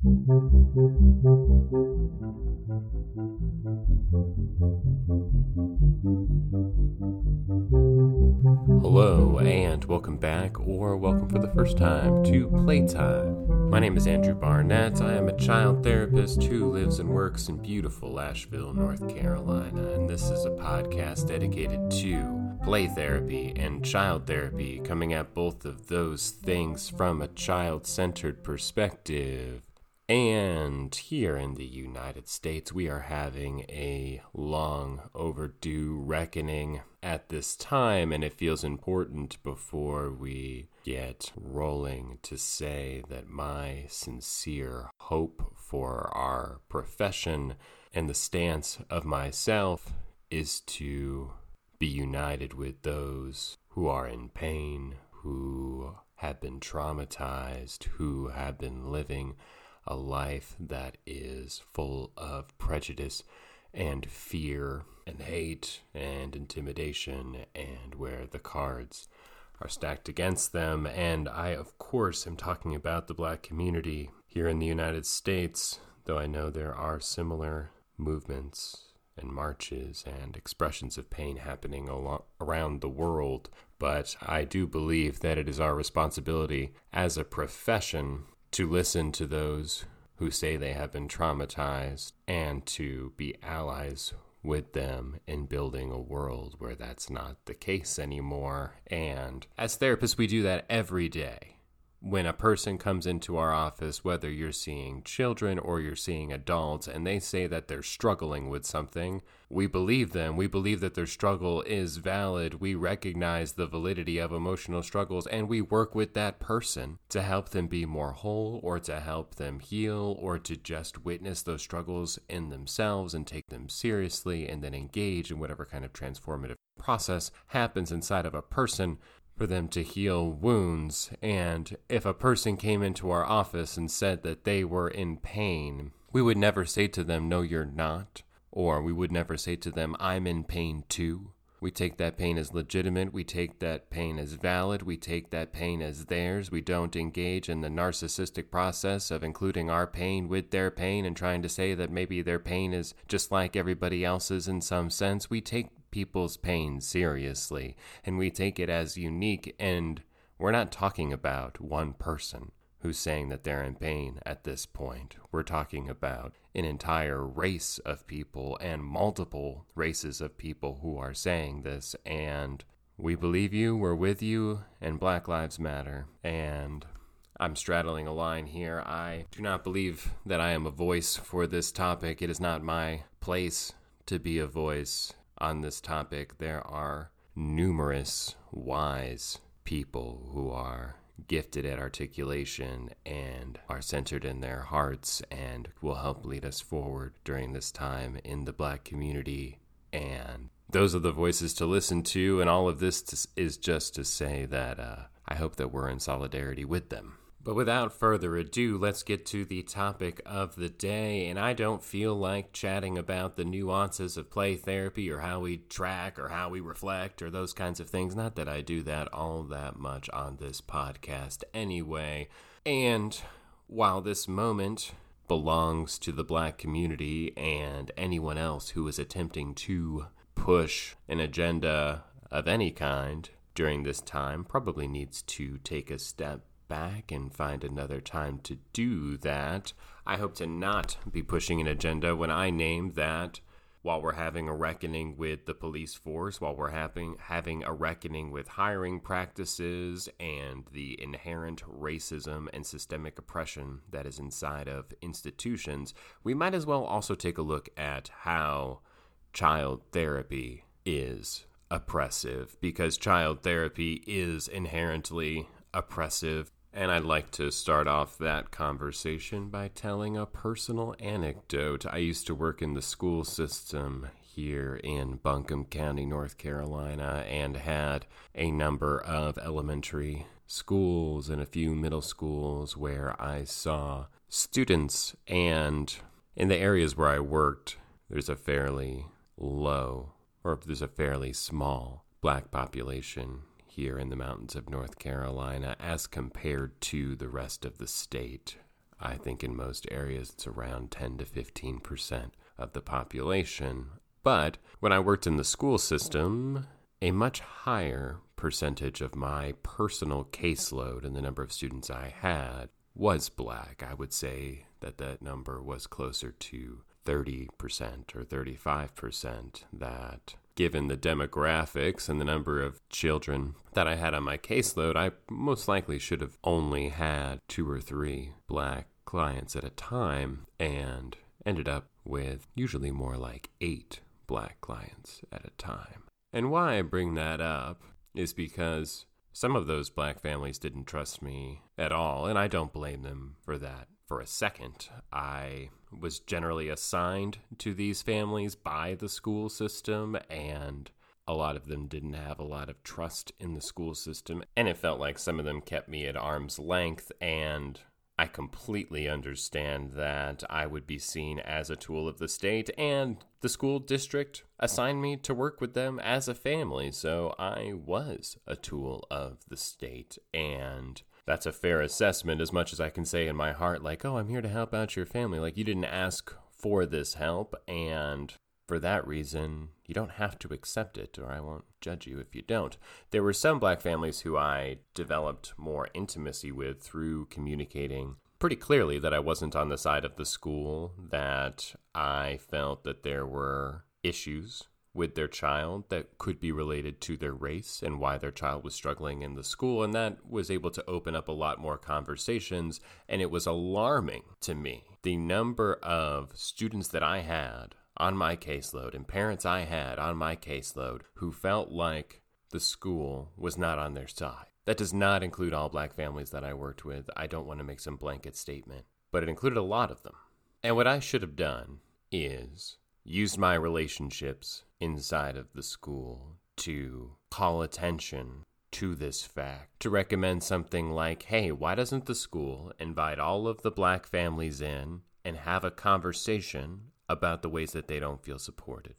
Hello, and welcome back, or welcome for the first time to Playtime. My name is Andrew Barnett. I am a child therapist who lives and works in beautiful Asheville, North Carolina, and this is a podcast dedicated to play therapy and child therapy, coming at both of those things from a child centered perspective. And here in the United States, we are having a long overdue reckoning at this time, and it feels important before we get rolling to say that my sincere hope for our profession and the stance of myself is to be united with those who are in pain, who have been traumatized, who have been living a life that is full of prejudice and fear and hate and intimidation, and where the cards are stacked against them. And I, of course, am talking about the black community here in the United States, though I know there are similar movements and marches and expressions of pain happening around the world. But I do believe that it is our responsibility as a profession to listen to those who say they have been traumatized and to be allies with them in building a world where that's not the case anymore. And as therapists, we do that every day when a person comes into our office, whether you're seeing children or you're seeing adults, and they say that they're struggling with something, we believe them. We believe that their struggle is valid. We recognize the validity of emotional struggles, and we work with that person to help them be more whole or to help them heal or to just witness those struggles in themselves and take them seriously and then engage in whatever kind of transformative process happens inside of a person for them to heal wounds. And if a person came into our office and said that they were in pain, we would never say to them, No, you're not. Or we would never say to them, I'm in pain too. We take that pain as legitimate. We take that pain as valid. We take that pain as theirs. We don't engage in the narcissistic process of including our pain with their pain and trying to say that maybe their pain is just like everybody else's in some sense. We take people's pain seriously and we take it as unique. And we're not talking about one person who's saying that they're in pain at this point. We're talking about an entire race of people and multiple races of people who are saying this. And we believe you, we're with you, and Black Lives Matter. And I'm straddling a line here. I do not believe that I am a voice for this topic. It is not my place to be a voice on this topic. There are numerous wise people who are gifted at articulation and are centered in their hearts and will help lead us forward during this time in the black community. And those are the voices to listen to. And all of this is just to say that uh, I hope that we're in solidarity with them. But without further ado, let's get to the topic of the day. And I don't feel like chatting about the nuances of play therapy or how we track or how we reflect or those kinds of things. Not that I do that all that much on this podcast anyway. And while this moment belongs to the black community and anyone else who is attempting to push an agenda of any kind during this time probably needs to take a step back and find another time to do that. I hope to not be pushing an agenda when I name that while we're having a reckoning with the police force, while we're having having a reckoning with hiring practices and the inherent racism and systemic oppression that is inside of institutions, we might as well also take a look at how child therapy is oppressive because child therapy is inherently oppressive and I'd like to start off that conversation by telling a personal anecdote. I used to work in the school system here in Buncombe County, North Carolina, and had a number of elementary schools and a few middle schools where I saw students. And in the areas where I worked, there's a fairly low, or there's a fairly small black population here in the mountains of North Carolina as compared to the rest of the state. I think in most areas it's around 10 to 15% of the population. But when I worked in the school system, a much higher percentage of my personal caseload and the number of students I had was black. I would say that that number was closer to 30% or 35% that given the demographics and the number of children that I had on my caseload, I most likely should have only had two or three black clients at a time and ended up with usually more like eight black clients at a time. And why I bring that up is because some of those black families didn't trust me at all, and I don't blame them for that for a second. I was generally assigned to these families by the school system, and a lot of them didn't have a lot of trust in the school system. And it felt like some of them kept me at arm's length. And I completely understand that I would be seen as a tool of the state, and the school district assigned me to work with them as a family. So I was a tool of the state. And that's a fair assessment as much as I can say in my heart, like, oh, I'm here to help out your family. Like, you didn't ask for this help, and for that reason, you don't have to accept it, or I won't judge you if you don't. There were some black families who I developed more intimacy with through communicating pretty clearly that I wasn't on the side of the school, that I felt that there were issues with their child that could be related to their race and why their child was struggling in the school. And that was able to open up a lot more conversations. And it was alarming to me the number of students that I had on my caseload and parents I had on my caseload who felt like the school was not on their side. That does not include all black families that I worked with. I don't want to make some blanket statement, but it included a lot of them. And what I should have done is used my relationships inside of the school to call attention to this fact, to recommend something like, hey, why doesn't the school invite all of the black families in and have a conversation about the ways that they don't feel supported?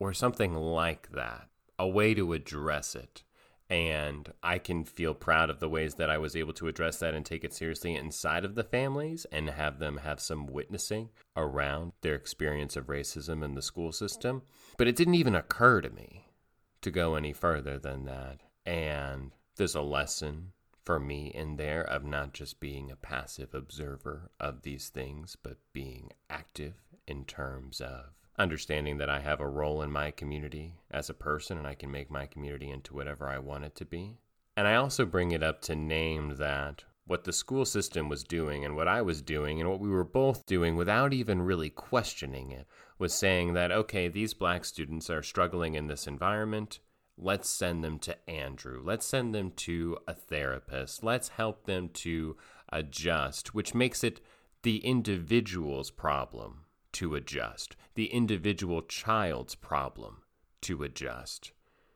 Or something like that, a way to address it and I can feel proud of the ways that I was able to address that and take it seriously inside of the families and have them have some witnessing around their experience of racism in the school system. But it didn't even occur to me to go any further than that. And there's a lesson for me in there of not just being a passive observer of these things, but being active in terms of understanding that I have a role in my community as a person and I can make my community into whatever I want it to be. And I also bring it up to name that what the school system was doing and what I was doing and what we were both doing without even really questioning it was saying that, okay, these black students are struggling in this environment. Let's send them to Andrew. Let's send them to a therapist. Let's help them to adjust, which makes it the individual's problem to adjust, the individual child's problem to adjust,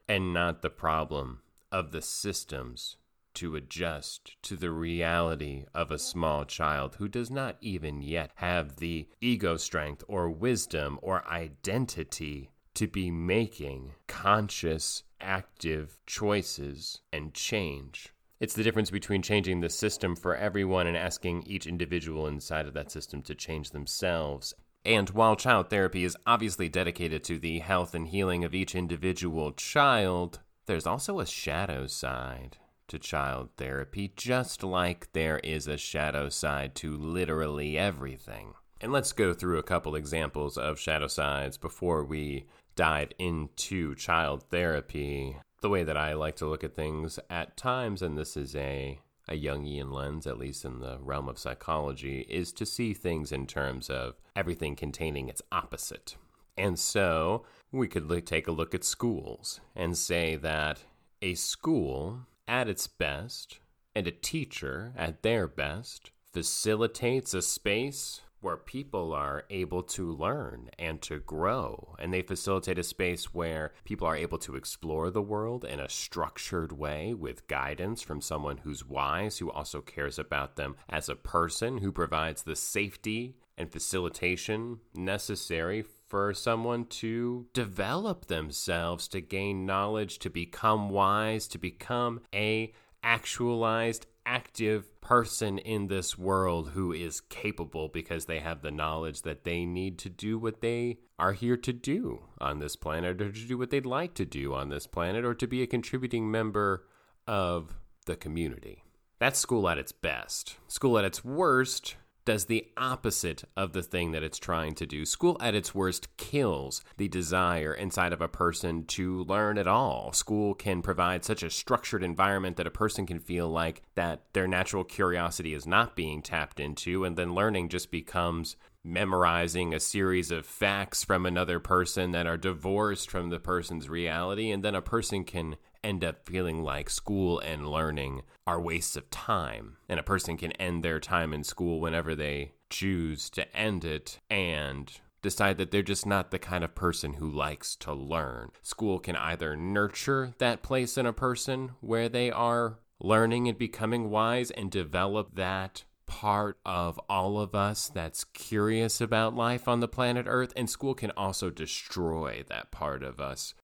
and not the problem of the systems to adjust to the reality of a small child who does not even yet have the ego strength or wisdom or identity to be making conscious, active choices and change. It's the difference between changing the system for everyone and asking each individual inside of that system to change themselves and while child therapy is obviously dedicated to the health and healing of each individual child, there's also a shadow side to child therapy, just like there is a shadow side to literally everything. And let's go through a couple examples of shadow sides before we dive into child therapy. The way that I like to look at things at times, and this is a a Jungian lens, at least in the realm of psychology, is to see things in terms of everything containing its opposite. And so we could take a look at schools and say that a school at its best and a teacher at their best facilitates a space where people are able to learn and to grow. And they facilitate a space where people are able to explore the world in a structured way with guidance from someone who's wise, who also cares about them as a person, who provides the safety and facilitation necessary for someone to develop themselves, to gain knowledge, to become wise, to become a actualized active person in this world who is capable because they have the knowledge that they need to do what they are here to do on this planet or to do what they'd like to do on this planet or to be a contributing member of the community. That's school at its best. School at its worst does the opposite of the thing that it's trying to do. School at its worst kills the desire inside of a person to learn at all. School can provide such a structured environment that a person can feel like that their natural curiosity is not being tapped into and then learning just becomes memorizing a series of facts from another person that are divorced from the person's reality and then a person can end up feeling like school and learning are wastes of time. And a person can end their time in school whenever they choose to end it and decide that they're just not the kind of person who likes to learn. School can either nurture that place in a person where they are learning and becoming wise and develop that part of all of us that's curious about life on the planet Earth, and school can also destroy that part of us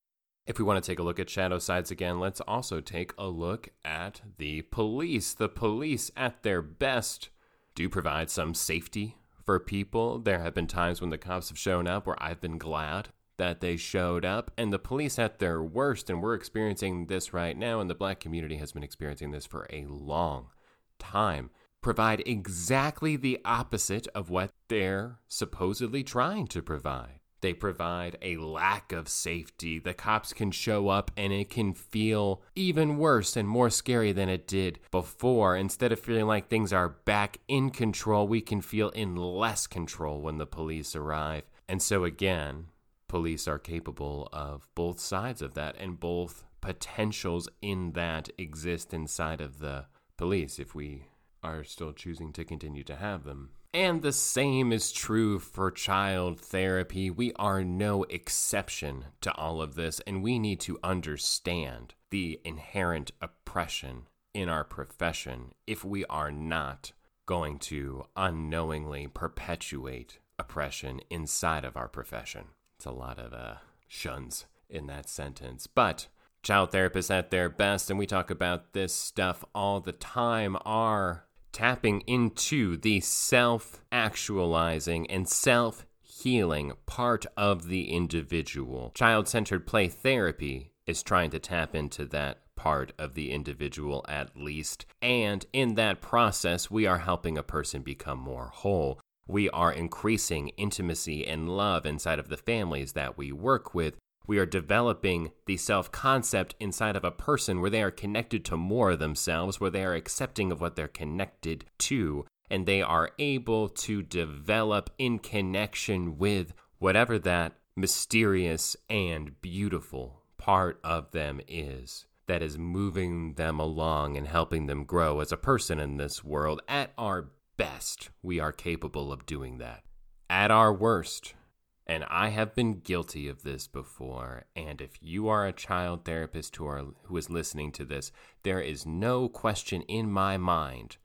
if we want to take a look at shadow sides again, let's also take a look at the police. The police, at their best, do provide some safety for people. There have been times when the cops have shown up where I've been glad that they showed up. And the police, at their worst, and we're experiencing this right now, and the black community has been experiencing this for a long time, provide exactly the opposite of what they're supposedly trying to provide. They provide a lack of safety. The cops can show up and it can feel even worse and more scary than it did before. Instead of feeling like things are back in control, we can feel in less control when the police arrive. And so, again, police are capable of both sides of that and both potentials in that exist inside of the police if we are still choosing to continue to have them. And the same is true for child therapy. We are no exception to all of this, and we need to understand the inherent oppression in our profession if we are not going to unknowingly perpetuate oppression inside of our profession. It's a lot of uh, shuns in that sentence. But child therapists at their best, and we talk about this stuff all the time, are tapping into the self actualizing and self healing part of the individual. Child centered play therapy is trying to tap into that part of the individual at least. And in that process, we are helping a person become more whole. We are increasing intimacy and love inside of the families that we work with we are developing the self concept inside of a person where they are connected to more of themselves, where they are accepting of what they're connected to, and they are able to develop in connection with whatever that mysterious and beautiful part of them is that is moving them along and helping them grow as a person in this world. At our best, we are capable of doing that. At our worst, and I have been guilty of this before. And if you are a child therapist who, are, who is listening to this, there is no question in my mind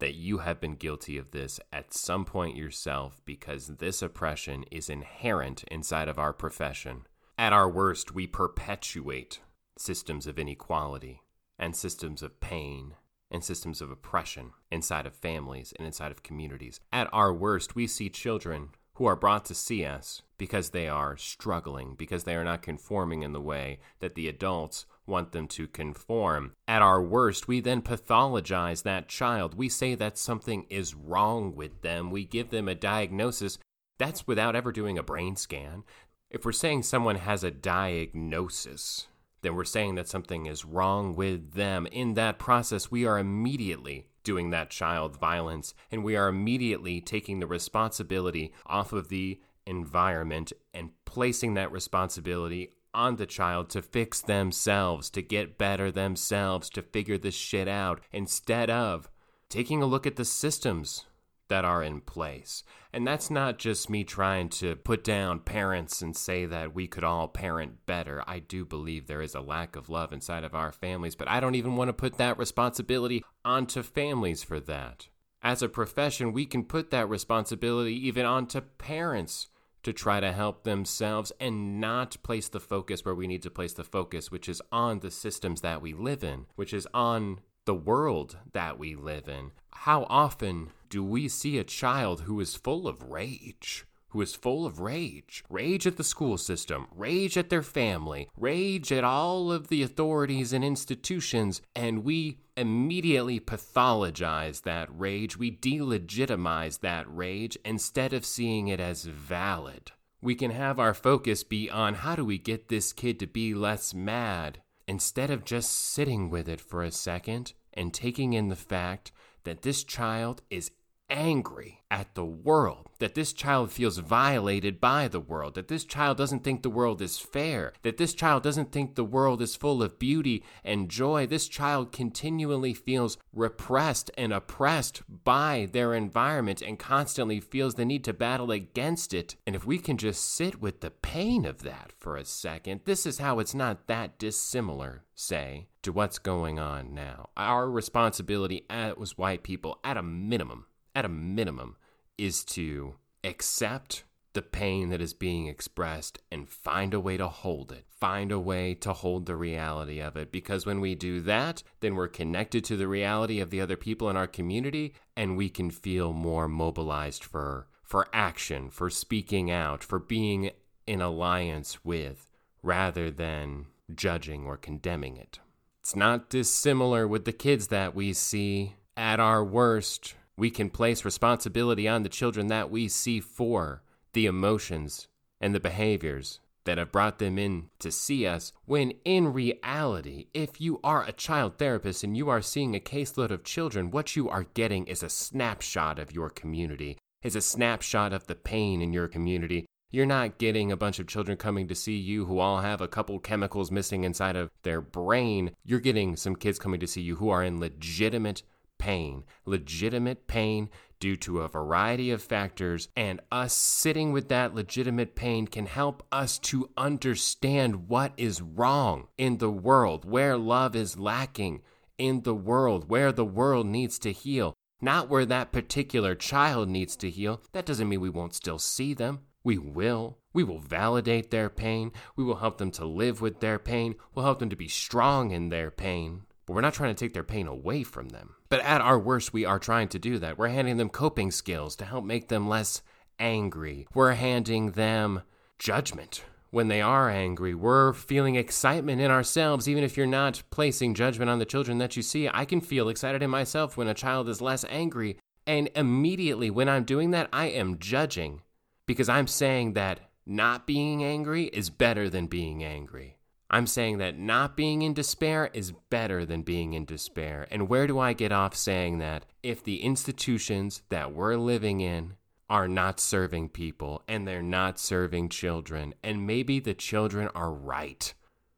that you have been guilty of this at some point yourself because this oppression is inherent inside of our profession. At our worst, we perpetuate systems of inequality and systems of pain and systems of oppression inside of families and inside of communities. At our worst, we see children who are brought to see us because they are struggling, because they are not conforming in the way that the adults want them to conform. At our worst, we then pathologize that child. We say that something is wrong with them. We give them a diagnosis. That's without ever doing a brain scan. If we're saying someone has a diagnosis, then we're saying that something is wrong with them. In that process, we are immediately doing that child violence, and we are immediately taking the responsibility off of the environment and placing that responsibility on the child to fix themselves, to get better themselves, to figure this shit out, instead of taking a look at the systems that are in place. And that's not just me trying to put down parents and say that we could all parent better. I do believe there is a lack of love inside of our families, but I don't even want to put that responsibility onto families for that. As a profession, we can put that responsibility even onto parents to try to help themselves and not place the focus where we need to place the focus, which is on the systems that we live in, which is on the world that we live in. How often do we see a child who is full of rage? Who is full of rage. Rage at the school system, rage at their family, rage at all of the authorities and institutions, and we immediately pathologize that rage. We delegitimize that rage instead of seeing it as valid. We can have our focus be on how do we get this kid to be less mad instead of just sitting with it for a second and taking in the fact that this child is angry at the world, that this child feels violated by the world, that this child doesn't think the world is fair, that this child doesn't think the world is full of beauty and joy. This child continually feels repressed and oppressed by their environment and constantly feels the need to battle against it. And if we can just sit with the pain of that for a second, this is how it's not that dissimilar, say, to what's going on now. Our responsibility as white people, at a minimum, at a minimum, is to accept the pain that is being expressed and find a way to hold it. Find a way to hold the reality of it. Because when we do that, then we're connected to the reality of the other people in our community and we can feel more mobilized for, for action, for speaking out, for being in alliance with, rather than judging or condemning it. It's not dissimilar with the kids that we see at our worst we can place responsibility on the children that we see for the emotions and the behaviors that have brought them in to see us, when in reality, if you are a child therapist and you are seeing a caseload of children, what you are getting is a snapshot of your community, is a snapshot of the pain in your community. You're not getting a bunch of children coming to see you who all have a couple chemicals missing inside of their brain. You're getting some kids coming to see you who are in legitimate pain, legitimate pain due to a variety of factors, and us sitting with that legitimate pain can help us to understand what is wrong in the world, where love is lacking in the world, where the world needs to heal, not where that particular child needs to heal. That doesn't mean we won't still see them. We will. We will validate their pain. We will help them to live with their pain. We'll help them to be strong in their pain. But we're not trying to take their pain away from them. But at our worst, we are trying to do that. We're handing them coping skills to help make them less angry. We're handing them judgment when they are angry. We're feeling excitement in ourselves, even if you're not placing judgment on the children that you see. I can feel excited in myself when a child is less angry. And immediately when I'm doing that, I am judging because I'm saying that not being angry is better than being angry. I'm saying that not being in despair is better than being in despair. And where do I get off saying that? If the institutions that we're living in are not serving people and they're not serving children, and maybe the children are right.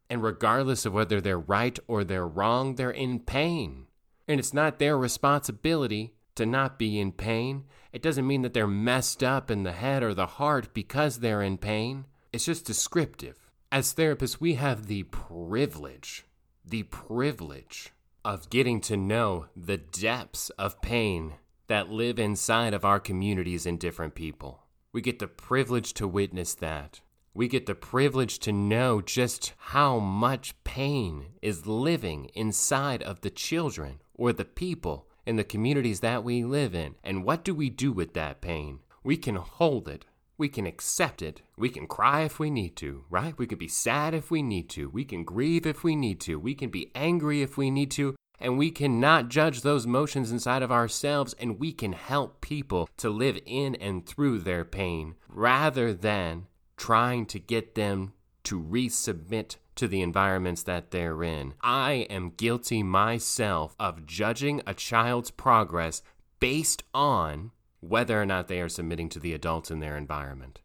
And regardless of whether they're right or they're wrong, they're in pain. And it's not their responsibility to not be in pain. It doesn't mean that they're messed up in the head or the heart because they're in pain. It's just descriptive. As therapists, we have the privilege, the privilege of getting to know the depths of pain that live inside of our communities and different people. We get the privilege to witness that. We get the privilege to know just how much pain is living inside of the children or the people in the communities that we live in. And what do we do with that pain? We can hold it we can accept it. We can cry if we need to, right? We can be sad if we need to. We can grieve if we need to. We can be angry if we need to. And we cannot judge those motions inside of ourselves, and we can help people to live in and through their pain rather than trying to get them to resubmit to the environments that they're in. I am guilty myself of judging a child's progress based on whether or not they are submitting to the adults in their environment.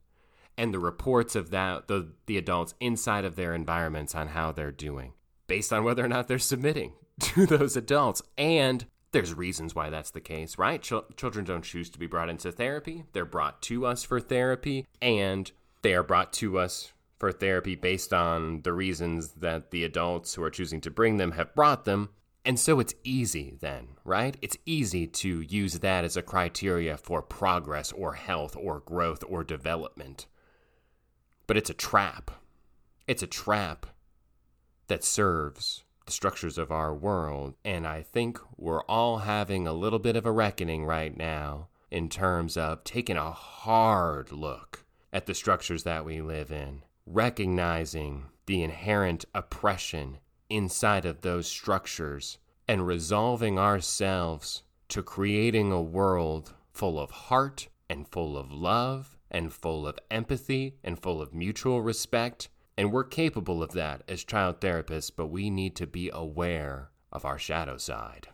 And the reports of that the, the adults inside of their environments on how they're doing based on whether or not they're submitting to those adults. And there's reasons why that's the case right? Ch- children don't choose to be brought into therapy. They're brought to us for therapy and they are brought to us for therapy based on the reasons that the adults who are choosing to bring them have brought them and so it's easy then, right? It's easy to use that as a criteria for progress or health or growth or development. But it's a trap. It's a trap that serves the structures of our world. And I think we're all having a little bit of a reckoning right now in terms of taking a hard look at the structures that we live in, recognizing the inherent oppression inside of those structures, and resolving ourselves to creating a world full of heart and full of love and full of empathy and full of mutual respect. And we're capable of that as child therapists, but we need to be aware of our shadow side.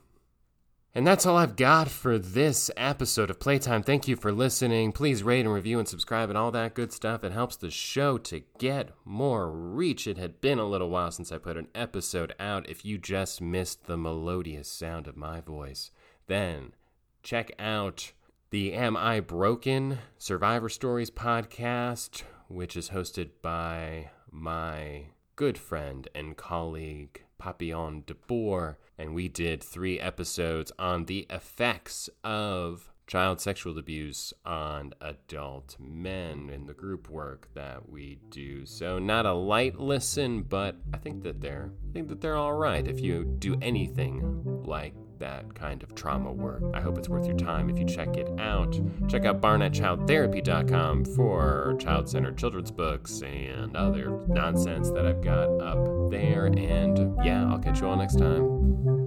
And that's all I've got for this episode of Playtime. Thank you for listening. Please rate and review and subscribe and all that good stuff. It helps the show to get more reach. It had been a little while since I put an episode out. If you just missed the melodious sound of my voice, then check out the Am I Broken Survivor Stories podcast, which is hosted by my good friend and colleague Papillon de Boer, and we did three episodes on the effects of child sexual abuse on adult men in the group work that we do. So not a light listen, but I think that they're I think that they're all right if you do anything like that kind of trauma work. I hope it's worth your time if you check it out. Check out barnettchildtherapy.com for child centered children's books and other nonsense that I've got up there. And yeah, I'll catch you all next time.